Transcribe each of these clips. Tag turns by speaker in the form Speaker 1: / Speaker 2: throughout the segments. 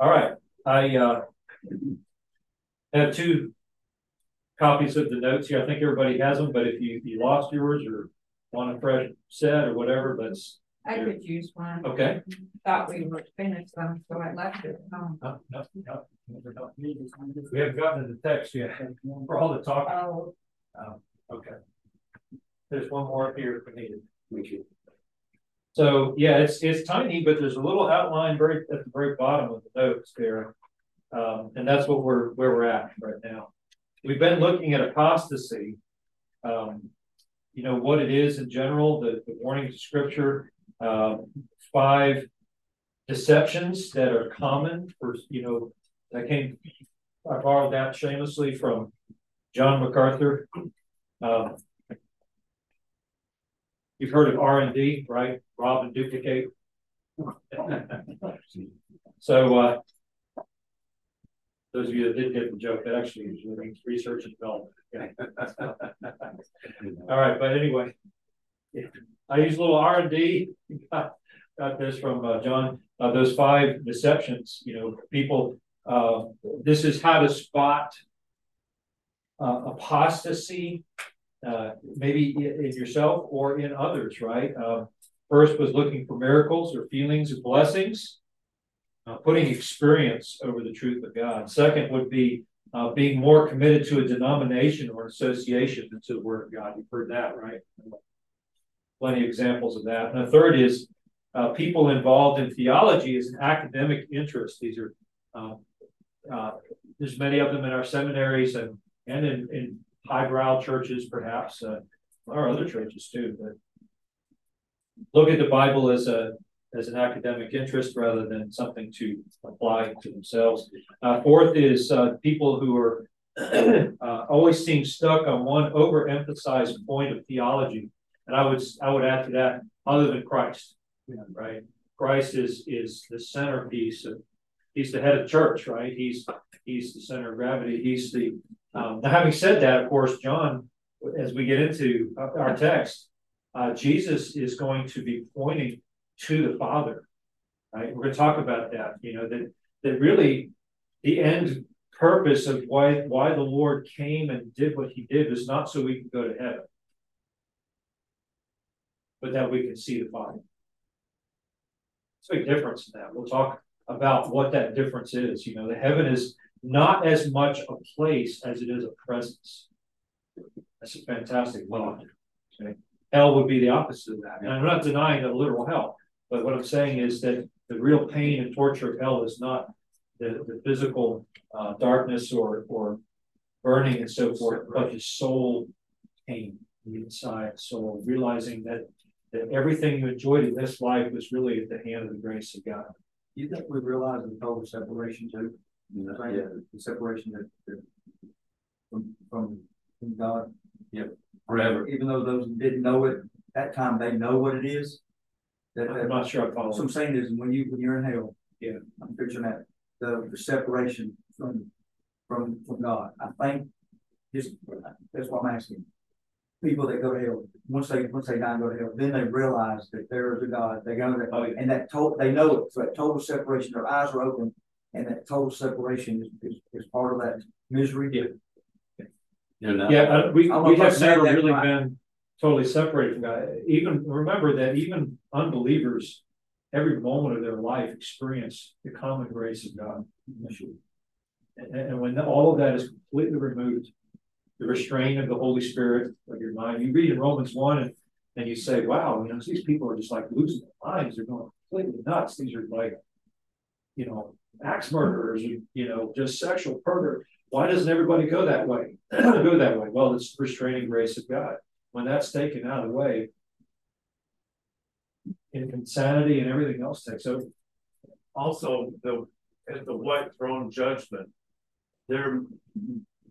Speaker 1: All right, I uh, have two copies of the notes here. I think everybody has them, but if you, you lost yours or want a fresh set or whatever, that's
Speaker 2: I could use one.
Speaker 1: okay.
Speaker 2: Thought we would finish them, so I left it home.
Speaker 1: No, no, no, no. We haven't gotten to the text yet for all the talk.
Speaker 2: Oh,
Speaker 1: Um, okay. There's one more up here if we need it. So, yeah, it's, it's tiny, but there's a little outline very, at the very bottom of the notes there. Um, and that's what we're, where we're at right now. We've been looking at apostasy. Um, you know, what it is in general, the, the warnings of scripture, um, five deceptions that are common for, you know, that came, I borrowed that shamelessly from John MacArthur. Um, you've heard of R and D, right? Rob and duplicate. so, uh, those of you that didn't get the joke, that actually is really research and development. All right, but anyway, I use a little R and D. Got, got this from uh, John. Uh, those five deceptions. You know, people. Uh, this is how to spot uh, apostasy, uh, maybe in, yourself or in others. Right. Uh, first was looking for miracles or feelings of blessings. Uh, putting experience over the truth of God. Second would be uh, being more committed to a denomination or association than to the Word of God. You've heard that, right? Plenty of examples of that. And the third is uh, people involved in theology as an academic interest. These are um, uh, there's many of them in our seminaries and and in, in highbrow churches, perhaps, uh, or other churches too. But look at the Bible as a as an academic interest rather than something to apply to themselves. Uh, fourth is uh, people who are uh, always seem stuck on one overemphasized point of theology, and I would I would add to that other than Christ, right? Christ is is the centerpiece of he's the head of church, right? He's he's the center of gravity. He's the um, now. Having said that, of course, John, as we get into our text, uh, Jesus is going to be pointing to the Father. Right? We're going to talk about that. You know that that really the end purpose of why why the Lord came and did what He did is not so we can go to heaven, but that we can see the Father. It's a big difference in that. We'll talk about what that difference is. You know, the heaven is not as much a place as it is a presence. That's a fantastic thought. Okay? Hell would be the opposite of that. And I'm not denying the literal hell. But what I'm saying is that the real pain and torture of hell is not the, the physical uh, darkness or, or burning and so forth, but the soul pain inside soul, realizing that, that everything you enjoyed in this life was really at the hand of the grace of God.
Speaker 3: You think we realize the total separation too? You know, yeah. the separation that, that from, from from God.
Speaker 1: Yep.
Speaker 3: Forever. Even though those didn't know it, that time they know what it is.
Speaker 1: That, I'm not sure I follow.
Speaker 3: So I'm saying is when you when you're in hell,
Speaker 1: yeah,
Speaker 3: I'm picturing that the, the separation from from from God. I think just that's what I'm asking. People that go to hell, once they once they die and go to hell, then they realize that there is a God. They go there, oh, yeah. and that total they know it. So that total separation, their eyes are open, and that total separation is, is, is part of that misery.
Speaker 1: Yeah. Yeah, yeah uh, we, we have never really been totally separated from God. Even remember that even unbelievers, every moment of their life experience the common grace of God. And, and when all of that is completely removed, the restraint of the Holy Spirit of your mind, you read in Romans 1 and, and you say, wow, you know, these people are just like losing their minds. They're going completely nuts. These are like, you know, axe murderers, you, you know, just sexual pervert. Why doesn't everybody go that way? go that way? Well, it's the restraining grace of God when that's taken out of the way, insanity and everything else takes over.
Speaker 4: Also, the at the white throne judgment, they're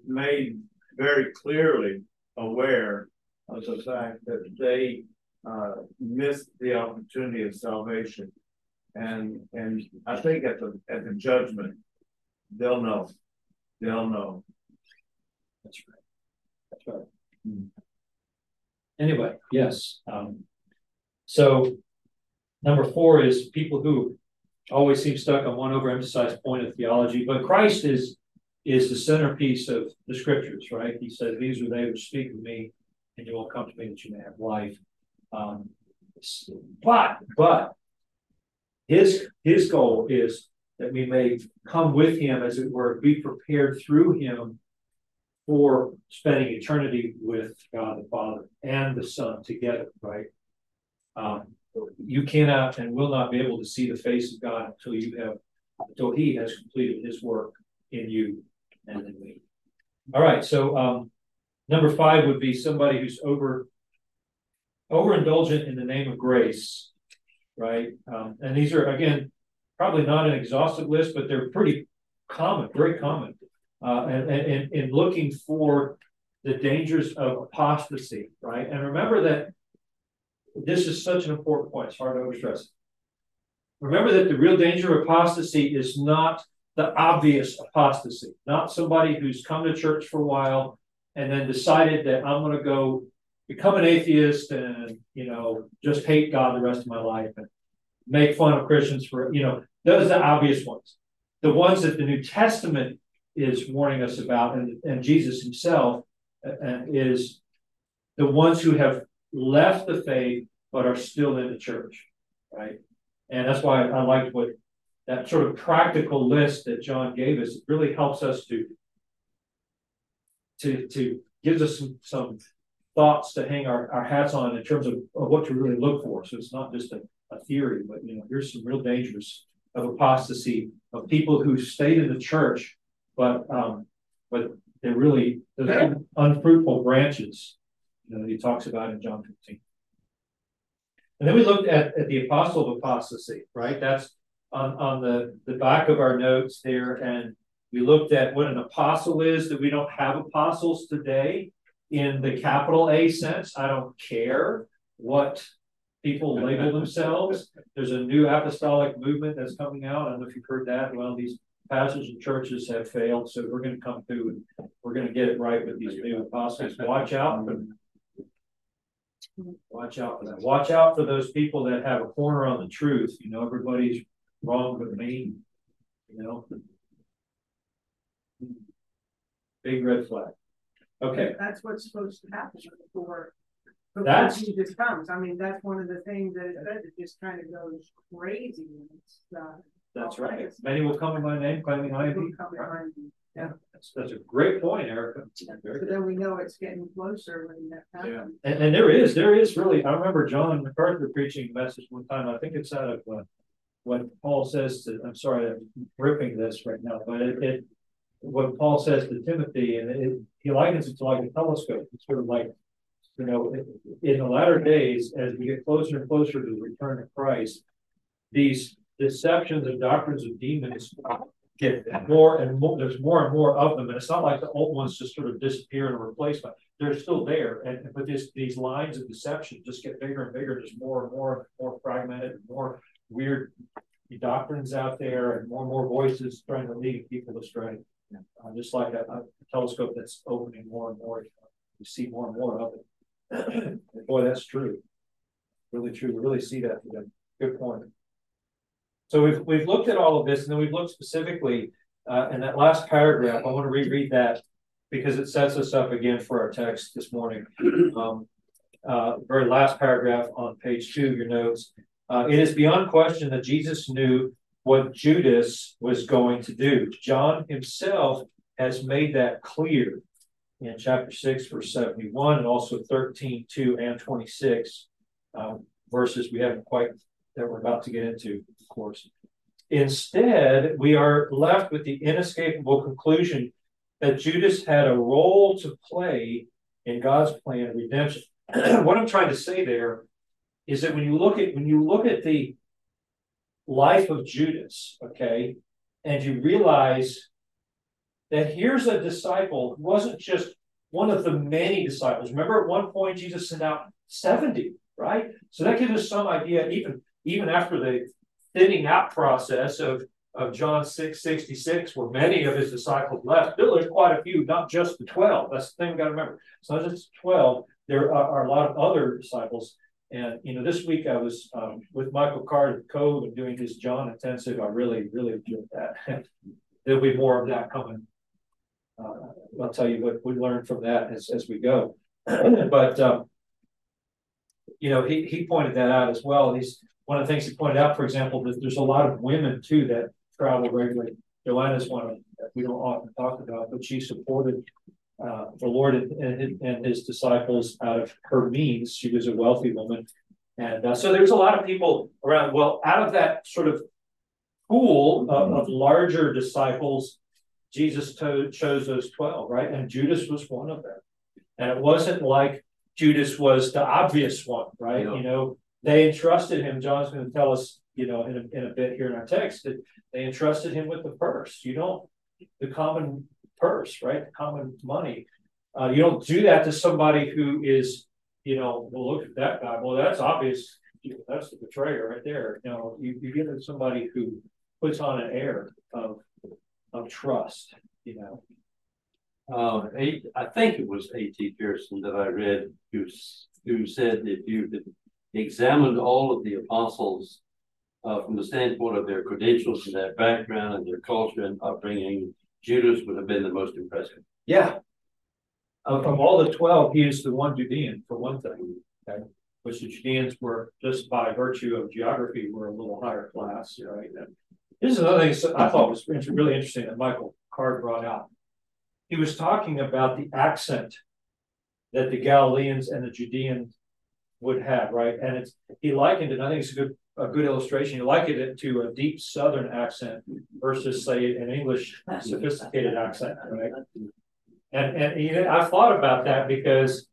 Speaker 4: made very clearly aware of the fact that they uh, missed the opportunity of salvation, and and I think at the at the judgment, they'll know, they'll know.
Speaker 1: That's right. That's right. Mm-hmm anyway, yes. Um, so number four is people who always seem stuck on one overemphasized point of theology, but Christ is is the centerpiece of the scriptures, right? He said, These are they who speak of me, and you will come to me that you may have life. Um, but but his his goal is that we may come with him, as it were, be prepared through him for spending eternity with God the Father and the Son together, right? Um, you cannot and will not be able to see the face of God until you have, until He has completed His work in you and in me. All right, so um, number five would be somebody who's over overindulgent in the name of grace, right? Um, and these are again probably not an exhaustive list, but they're pretty common, very common. Uh, and, and looking for the dangers of apostasy, right? And remember that this is such an important point. It's hard to overstress. Remember that the real danger of apostasy is not the obvious apostasy, not somebody who's come to church for a while and then decided that I'm going to go become an atheist and you know just hate God the rest of my life and make fun of Christians for you know those are the obvious ones. The ones that the New Testament is warning us about, and, and Jesus himself uh, is the ones who have left the faith but are still in the church, right? And that's why I liked what that sort of practical list that John gave us. It really helps us to to to gives us some some thoughts to hang our, our hats on in terms of, of what to really look for. So it's not just a, a theory, but you know, here's some real dangers of apostasy of people who stayed in the church, but um, but they're really those unfruitful branches. You know, he talks about in John 15. And then we looked at, at the apostle of apostasy, right? That's on, on the, the back of our notes there. And we looked at what an apostle is, that we don't have apostles today in the capital A sense. I don't care what people label themselves. There's a new apostolic movement that's coming out. I don't know if you've heard that. Well, these pastors and churches have failed, so we're going to come through and we're going to get it right with these new apostles. Watch out Watch out for that. Watch out for those people that have a corner on the truth. You know, everybody's wrong but me. You know, big red flag. Okay,
Speaker 2: That's what's supposed to happen before. before
Speaker 1: That's-
Speaker 2: Jesus comes. I mean, that's one of the things that it says, it just kind of goes crazy. and it's, uh,
Speaker 1: that's right. Many will come in my name, claiming I am he.
Speaker 2: you.
Speaker 1: Yeah, that's, that's a great point, Erica. Very
Speaker 2: So
Speaker 1: good.
Speaker 2: then we know it's getting closer when that happens. Yeah.
Speaker 1: And, and there is, there is really, I remember John MacArthur preaching a message one time. I think it's out of uh, what Paul says to, I'm sorry, I'm ripping this right now, but it, it what Paul says to Timothy, and it, he likens it to like a telescope. It's sort of like, you know, in the latter days, as we get closer and closer to the return of Christ, these deceptions and doctrines of demons get more and more. There's more and more of them, and it's not like the old ones just sort of disappear and replace them. They're still there, and but this, these lines of deception just get bigger and bigger. There's more and more, and more fragmented, and more weird doctrines out there, and more and more voices trying to lead people astray. Uh, just like a, a, telescope that's opening more and more, you see more and more of it. boy, that's true. Really true. We really see that today. Good point. So we've we've looked at all of this, and then we've looked specifically uh, in that last paragraph. I want to reread that because it sets us up again for our text this morning. Um, uh, very last paragraph on page two your notes. Uh, it is beyond question that Jesus knew what Judas was going to do. John himself has made that clear in chapter 6, verse 71, and also 13, 2, and 26, um, verses we haven't quite, that we're about to get into, of course. Instead, we are left with the inescapable conclusion that Judas had a role to play in God's plan of redemption. what I'm trying to say there is that when you look at when you look at the life of Judas, okay, and you realize that here's a disciple who wasn't just one of the many disciples. Remember, at one point Jesus sent out 70, right? So that gives us some idea, even even after the thinning out process of, of John 6 66, where many of his disciples left, still there's quite a few, not just the 12. That's the thing we got to remember. It's not just 12, there are, are, a lot of other disciples. And, you know, this week I was, um, with Michael Card at Cove and doing his John intensive. I really, really enjoyed that. There'll be more of that coming. Uh, I'll tell you what we learned from that as, as we go. But, um, you know, he, he pointed that out as well. He's, one of the things he pointed out, for example, that there's a lot of women too that travel regularly. Joanna's one that we don't often talk about, but she supported uh, the Lord and, and, and his disciples out of her means. She was a wealthy woman. And uh, so there's a lot of people around. Well, out of that sort of pool of, of larger disciples, Jesus to, chose those 12, right? And Judas was one of them. And it wasn't like Judas was the obvious one, right?
Speaker 4: No.
Speaker 1: You know, they entrusted him. John's going to tell us, you know, in a, in a bit here in our text that they entrusted him with the purse. You don't, the common purse, right? Common money. Uh, you don't do that to somebody who is, you know, well, look at that guy. Well, that's obvious. That's the betrayer right there. You know, you, you to somebody who puts on an air of, of trust, you know.
Speaker 5: Uh, I think it was A.T. Pierson that I read, who, who said if you examined all of the apostles uh, from the standpoint of their credentials and their background and their culture and upbringing, Judas would have been the most impressive.
Speaker 1: Yeah. Of, of all the twelve, he is the one Judean for one thing, okay? Which the Judeans were just by virtue of geography were a little higher class, right? And This is another thing I thought was really interesting that Michael Card brought out. He was talking about the accent that the Galileans and the Judeans would have, right? And it's, he likened it, I think it's a good, a good illustration. You likened it to a deep Southern accent versus say an English sophisticated accent, right? And, and, you know, I've thought about that because,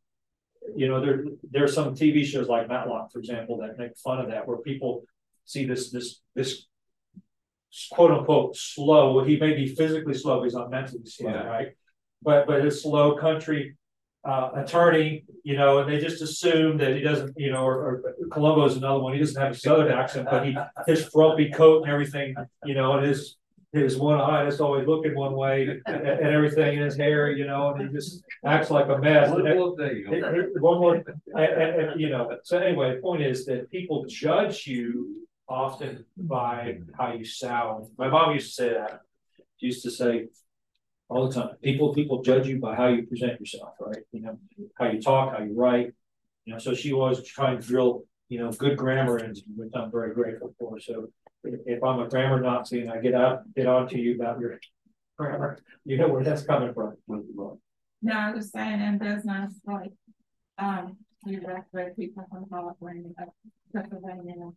Speaker 1: you know, there, there are some TV shows like Matlock, for example, that make fun of that, where people see this, this, this quote unquote slow, he may be physically slow, but he's not mentally slow,
Speaker 4: Yeah.
Speaker 1: right? But, but his slow country, uh, attorney, you know, and they just assume that he doesn't, you know, or, or Columbo is another one, he doesn't have a southern accent, but he, his frumpy coat and everything, you know, and his, his one eye is always looking one way and, and everything in his hair, you know, and he just acts like a mess. And
Speaker 5: Well, there you
Speaker 1: it-
Speaker 5: go.
Speaker 1: it- One more, and, and, and, you know, so anyway, the point is that people judge you often by how you sound. My mom used to say that. She used to say all the time, people, people judge you by how you present yourself, right? You know, how you talk, how you write. You know, so she was trying to drill, you know, good grammar into me, which I'm very grateful for. So if, if I'm a grammar Nazi and I get out, get on to you about your grammar, you know where that's coming from.
Speaker 6: No, I was saying in business, like, um, we work with people from California, Pennsylvania.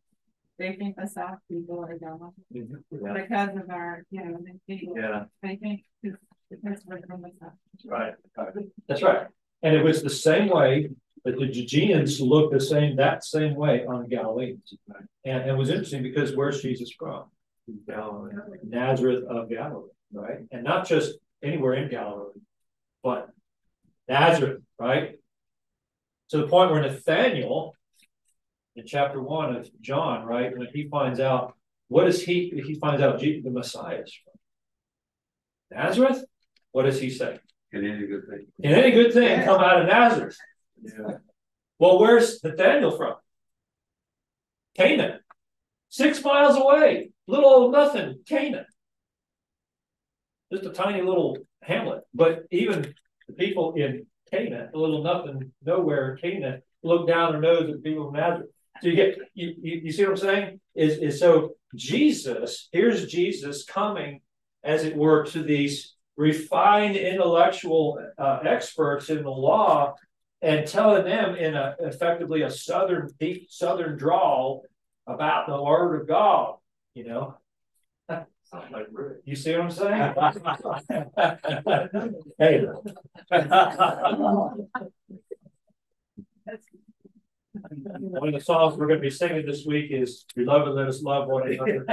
Speaker 6: They think the South people are dumb because of our, you know, they think,
Speaker 4: Yeah,
Speaker 6: they think
Speaker 4: right.
Speaker 1: That's right. And it was the same way that the Judeans looked the same, that same way on the Galileans. And and it was interesting because where's Jesus from? Galilee, Nazareth of Galilee, right? And not just anywhere in Galilee, but Nazareth, right? To the point where Nathaniel, in chapter one of John, right, when he finds out, what is he, he finds out the Messiah is from? Nazareth? What does he say?
Speaker 5: Can any good thing.
Speaker 1: Can any good thing come out of Nazareth?
Speaker 4: Yeah.
Speaker 1: Well, where's Nathaniel from? Canaan. Six miles away. Little old nothing, Canaan. Just a tiny little hamlet. But even the people in Canaan, a little nothing, nowhere in Canaan, look down their nose at the people of Nazareth. So you get you, you, you see what I'm saying? Is is so Jesus, here's Jesus coming, as it were, to these refined intellectual uh, experts in the law and telling them in a effectively a southern deep southern drawl about the word of God, you know.
Speaker 4: Like
Speaker 1: You see what I'm saying? hey. One of the songs we're gonna be singing this week is Beloved, let us love one another. Is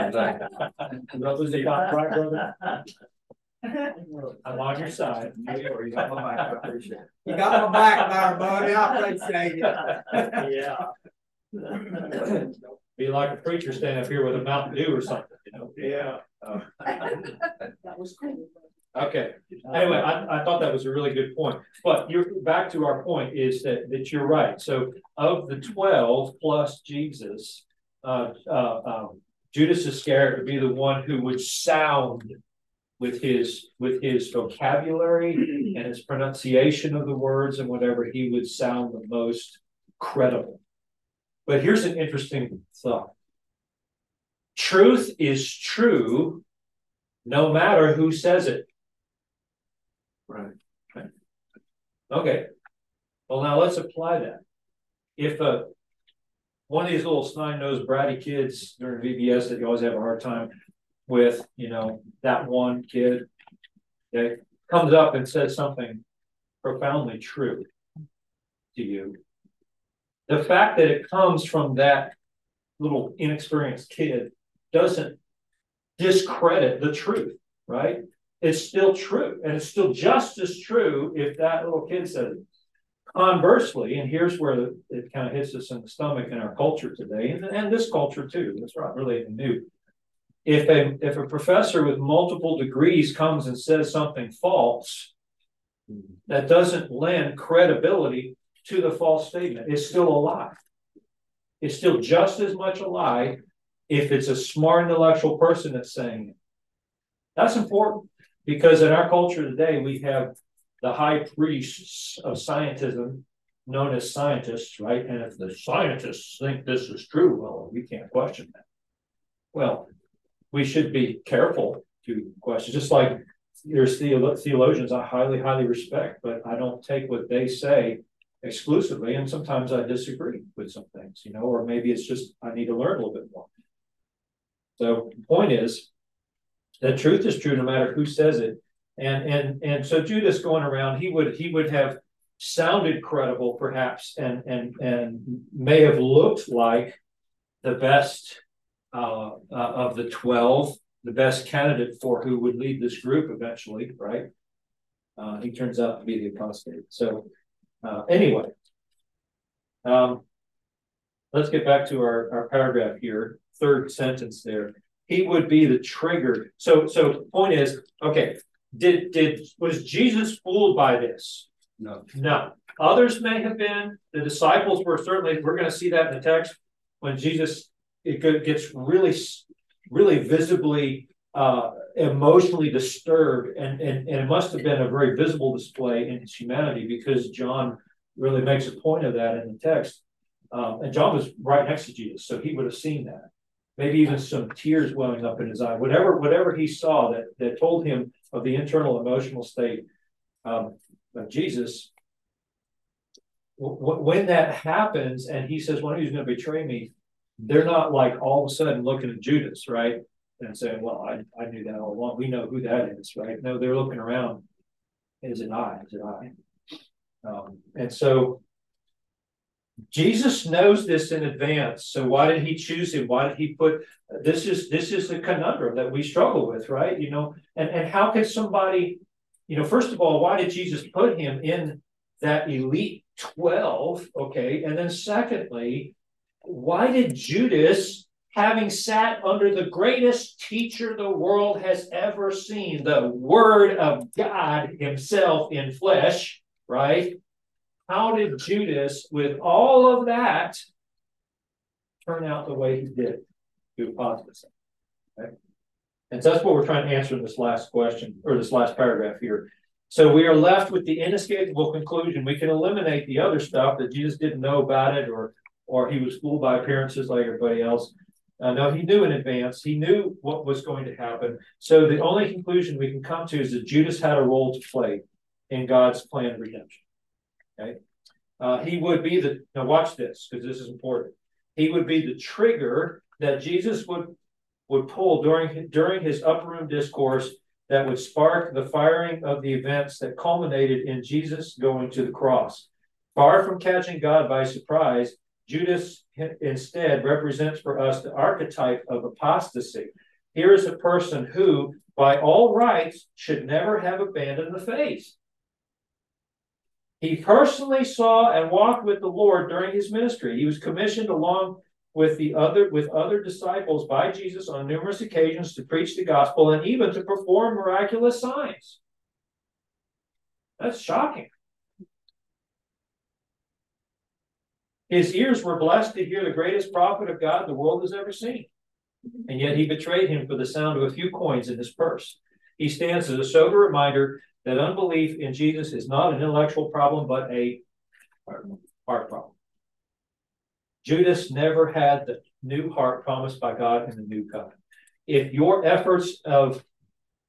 Speaker 1: the God, right, brother? I'm on your side.
Speaker 3: You got my back, I appreciate it. You got my back there, buddy, I appreciate it.
Speaker 1: Yeah. Be like a preacher standing up here with a Mountain Dew or something, you know?
Speaker 4: Yeah.
Speaker 2: That was cool.
Speaker 1: Okay, Anyway, I, I thought that was a really good point, but you're, back to our point is that, that you're right, so of the twelve plus Jesus. Uh, uh, um, Judas Iscariot would be the one who would sound with his, with his vocabulary and his pronunciation of the words and whatever, he would sound the most credible. But here's an interesting thought. Truth is true no matter who says it.
Speaker 4: Right.
Speaker 1: Okay. Well, now let's apply that. If a one of these little snide-nosed bratty kids during VBS that you always have a hard time with, you know, that one kid, that comes up and says something profoundly true to you. The fact that it comes from that little inexperienced kid doesn't discredit the truth, right? It's still true, and it's still just as true if that little kid said it. Conversely, and here's where it kind of hits us in the stomach in our culture today, and, and this culture too. That's not really new. If a if a professor with multiple degrees comes and says something false, that doesn't lend credibility to the false statement. It's still a lie. It's still just as much a lie if it's a smart intellectual person that's saying it. That's important because in our culture today, we have the high priests of scientism known as scientists, right? And if the scientists think this is true, well, we can't question that. Well, we should be careful to question, just like there's theologians I highly, highly respect, but I don't take what they say exclusively. And sometimes I disagree with some things, you know, or maybe it's just I need to learn a little bit more. So the point is that truth is true no matter who says it. And and and so Judas going around, he would he would have sounded credible perhaps and and and may have looked like the best uh, uh, of the 12 the best candidate for who would lead this group eventually right uh, he turns out to be the apostate so uh, anyway um, let's get back to our, our paragraph here third sentence there he would be the trigger so so point is okay did did was Jesus fooled by this?
Speaker 5: No.
Speaker 1: No. Others may have been. The disciples were certainly. We're going to see that in the text when Jesus it gets really, really visibly uh, emotionally disturbed, and, and and it must have been a very visible display in his humanity because John really makes a point of that in the text. Um, and John was right next to Jesus, so he would have seen that. Maybe even some tears welling up in his eye. Whatever, whatever he saw that that told him of the internal emotional state um, of Jesus. W- when that happens, and he says, "One of you is going to betray me," they're not like all of a sudden looking at Judas, right, and saying, "Well, I, I knew that all along. We know who that is, right?" No, they're looking around. Is it I? Is it I? Um, and so Jesus knows this in advance. So why did he choose him? Why did he put this is this is the conundrum that we struggle with, right? You know, and, and how can somebody, you know, first of all, why did Jesus put him in that elite 12? Okay. And then secondly, why did Judas, having sat under the greatest teacher the world has ever seen, the word of God himself in flesh, right? How did Judas, with all of that, turn out the way he did to apostasy? Okay? And so that's what we're trying to answer in this last question or this last paragraph here. So we are left with the inescapable conclusion. We can eliminate the other stuff that Jesus didn't know about it or or he was fooled by appearances like everybody else. Uh, no, he knew in advance. He knew what was going to happen. So the only conclusion we can come to is that Judas had a role to play in God's plan of redemption. Okay. Uh, he would be the, now watch this, because this is important. He would be the trigger that Jesus would, would pull during, during his upper room discourse that would spark the firing of the events that culminated in Jesus going to the cross. Far from catching God by surprise, Judas instead represents for us the archetype of apostasy. Here is a person who, by all rights, should never have abandoned the faith. He personally saw and walked with the Lord during his ministry. He was commissioned along with the other with other disciples by Jesus on numerous occasions to preach the gospel and even to perform miraculous signs. That's shocking. His ears were blessed to hear the greatest prophet of God the world has ever seen. And yet he betrayed him for the sound of a few coins in his purse. He stands as a sober reminder that unbelief in Jesus is not an intellectual problem, but a heart problem. Judas never had the new heart promised by God in the new covenant. If your efforts of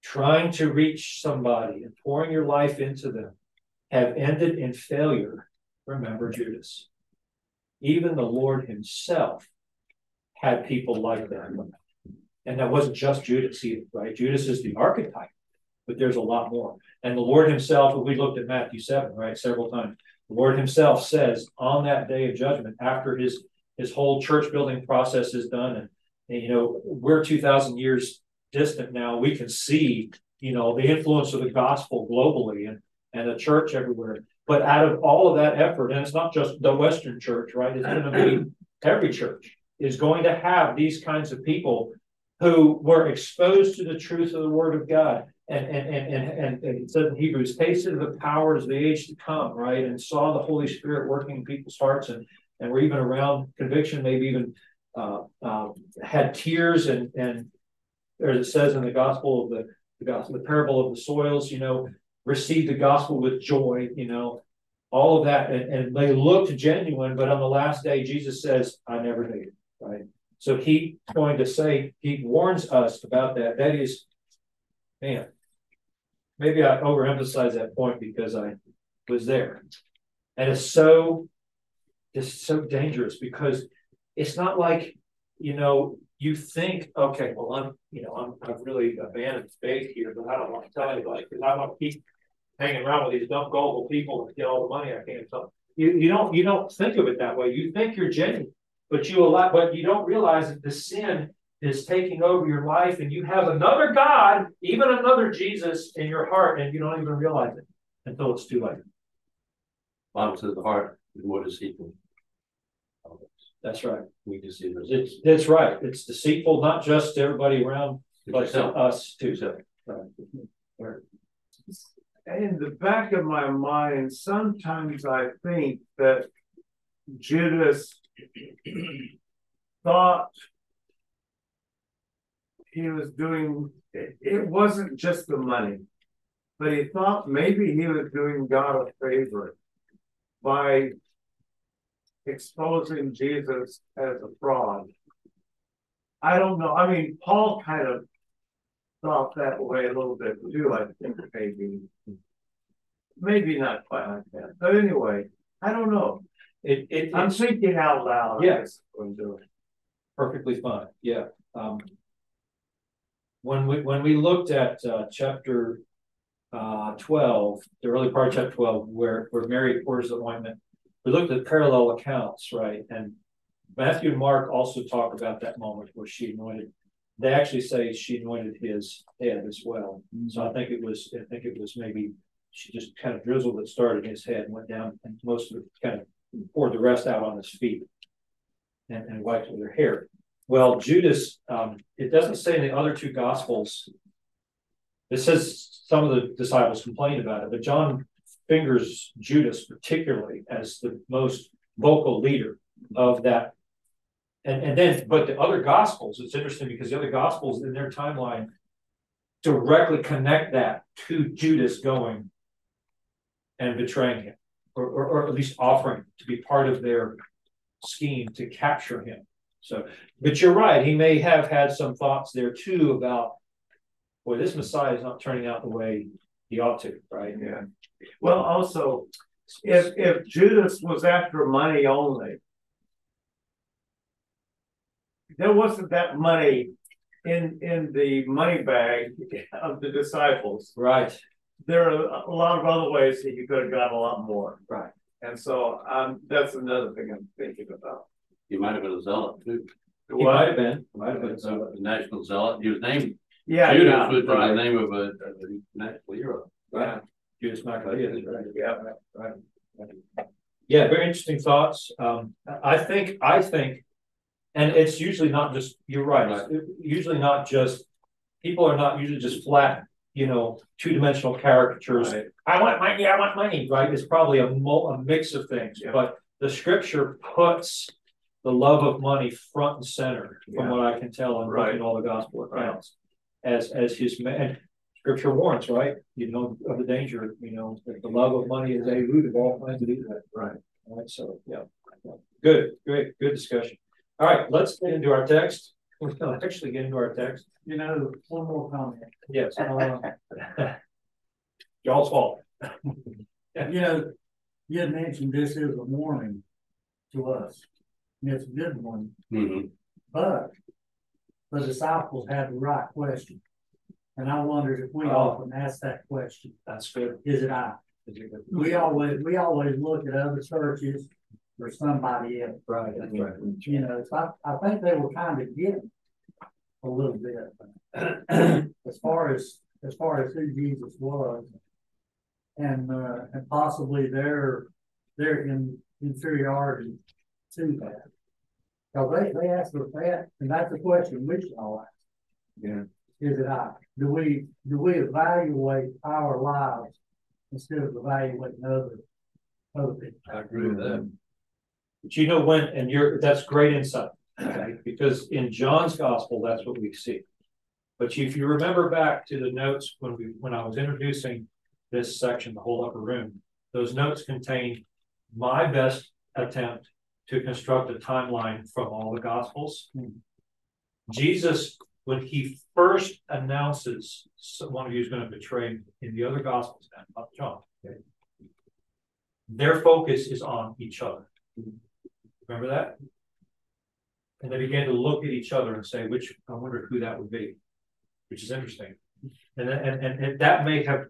Speaker 1: trying to reach somebody and pouring your life into them have ended in failure, remember Judas. Even the Lord himself had people like that. And that wasn't just Judas either, right? Judas is the archetype, but there's a lot more. And the Lord himself, we looked at Matthew 7, right, several times. The Lord himself says on that day of judgment, after his his whole church building process is done, and, and you know, we're 2,000 years distant now, we can see, you know, the influence of the gospel globally and, and the church everywhere. But out of all of that effort, and it's not just the Western church, right? It's going to be every church is going to have these kinds of people who were exposed to the truth of the word of God. And, and, and, and, and it says in Hebrews, tasted the powers of the age to come, right? And saw the Holy Spirit working in people's hearts and, and were even around conviction, maybe even uh, uh, had tears and, and as it says in the gospel of the, the gospel, the parable of the soils, you know, received the gospel with joy, you know, all of that. And, and they looked genuine, but on the last day, Jesus says, I never knew you, right? So he's going to say, he warns us about that. That is, man, maybe I overemphasize that point because I was there. And it's so, it's so dangerous because it's not like, you know, you think, okay, well, I'm, you know, I'm, I've really abandoned faith here, but I don't want to tell anybody because I want to keep hanging around with these dumb, gullible people and get all the money I can. So you, you don't, you don't think of it that way. You think you're genuine, but you allow, but you don't realize that the sin is taking over your life and you have another God, even another Jesus in your heart, and you don't even realize it until it's too late.
Speaker 5: Bible says the heart is what is deceitful.
Speaker 1: That's right.
Speaker 5: We deceive ourselves.
Speaker 1: It's, that's right. It's deceitful, not just everybody around, but us too. Right.
Speaker 4: In the back of my mind, sometimes I think that Judas thought he was doing, it, wasn't just the money, but he thought maybe he was doing God a favor by exposing Jesus as a fraud. I don't know. I mean, Paul kind of thought that way a little bit too, I think, maybe. Maybe not quite like that. But anyway, I don't know.
Speaker 1: It, it,
Speaker 4: I'm thinking out loud. Yes. I'm doing.
Speaker 1: perfectly fine. Yeah. Um, when we, when we looked at, uh, chapter, uh, twelve, the early part of chapter twelve, where, where Mary pours the ointment, we looked at parallel accounts, right? And Matthew and Mark also talk about that moment where she anointed. They actually say she anointed his head as well. So I think it was, I think it was maybe she just kind of drizzled it, started in his head, and went down, and most of it kind of poured the rest out on his feet and, and wiped with her hair. Well, Judas, um, it doesn't say in the other two gospels. It says some of the disciples complained about it, but John fingers Judas particularly as the most vocal leader of that. And, and then, but the other gospels, it's interesting because the other gospels in their timeline directly connect that to Judas going and betraying him, or, or, or at least offering to be part of their scheme to capture him. So, but you're right, he may have had some thoughts there too about, boy, this Messiah is not turning out the way he ought to, right?
Speaker 4: Yeah. Well, also, if, if Judas was after money only, there wasn't that money in, in the money bag of the disciples.
Speaker 1: Right.
Speaker 4: There are a lot of other ways that you could have got a lot more.
Speaker 1: Right.
Speaker 4: And so, um, that's another thing I'm thinking about.
Speaker 5: He might have been a zealot too.
Speaker 1: He might have been, might have been.
Speaker 5: So, a national zealot. He was named
Speaker 4: Yeah,
Speaker 5: Judas,
Speaker 4: yeah,
Speaker 5: which is the name of a, a national hero.
Speaker 4: yeah,
Speaker 1: Judas Maccabeus, right?
Speaker 4: yeah.
Speaker 1: Right. Yeah, very interesting thoughts. Um, I think, I think, and it's usually not just, you're right, it's usually not just, people are not usually just flat you know, two-dimensional caricatures.
Speaker 4: Right.
Speaker 1: I want money, I want money, right? It's probably a mo- a mix of things,
Speaker 4: Yeah.
Speaker 1: but the scripture puts the love of money front and center, from
Speaker 4: Yeah.
Speaker 1: what I can tell, in
Speaker 4: Right.
Speaker 1: looking all the gospel
Speaker 4: Right.
Speaker 1: accounts. As, as his, ma- and scripture warns, right? You know, of the danger, you know, that the love of money is a root of all kinds of evil.
Speaker 4: Right.
Speaker 1: All right, so, yeah, good, great, good discussion. All right, let's get into our text. We're gonna actually get into our text.
Speaker 3: You know, one more comment.
Speaker 1: Yes. Y'all's fault.
Speaker 3: You know, you had mentioned this is a warning to us. And it's a good one,
Speaker 5: Mhm.
Speaker 3: but the disciples had the right question. And I wondered if we
Speaker 1: Oh.
Speaker 3: often ask that question,
Speaker 1: That's good.
Speaker 3: is it I? We always, we always look at other churches or somebody else,
Speaker 1: Right, that's right.
Speaker 3: you know, so I, I think they were kind of getting a little bit. As far as, as far as who Jesus was. And, uh, and possibly their, their in, inferiority to that. So they, they asked us that, and that's a question we should all ask.
Speaker 4: Yeah.
Speaker 3: Is it I? Do we, do we evaluate our lives instead of evaluating other, other people?
Speaker 5: I agree with that.
Speaker 1: But you know when, and you're, that's great insight, okay? Because in John's gospel, that's what we see. But if you remember back to the notes when we, when I was introducing this section, the whole upper room, those notes contain my best attempt to construct a timeline from all the gospels. Hmm. Jesus, when he first announces someone of you is going to betray him in the other gospels, not John, okay? Their focus is on each other. Hmm. Remember that? And they began to look at each other and say, which, I wonder who that would be, which is interesting. And, and, and, and that may have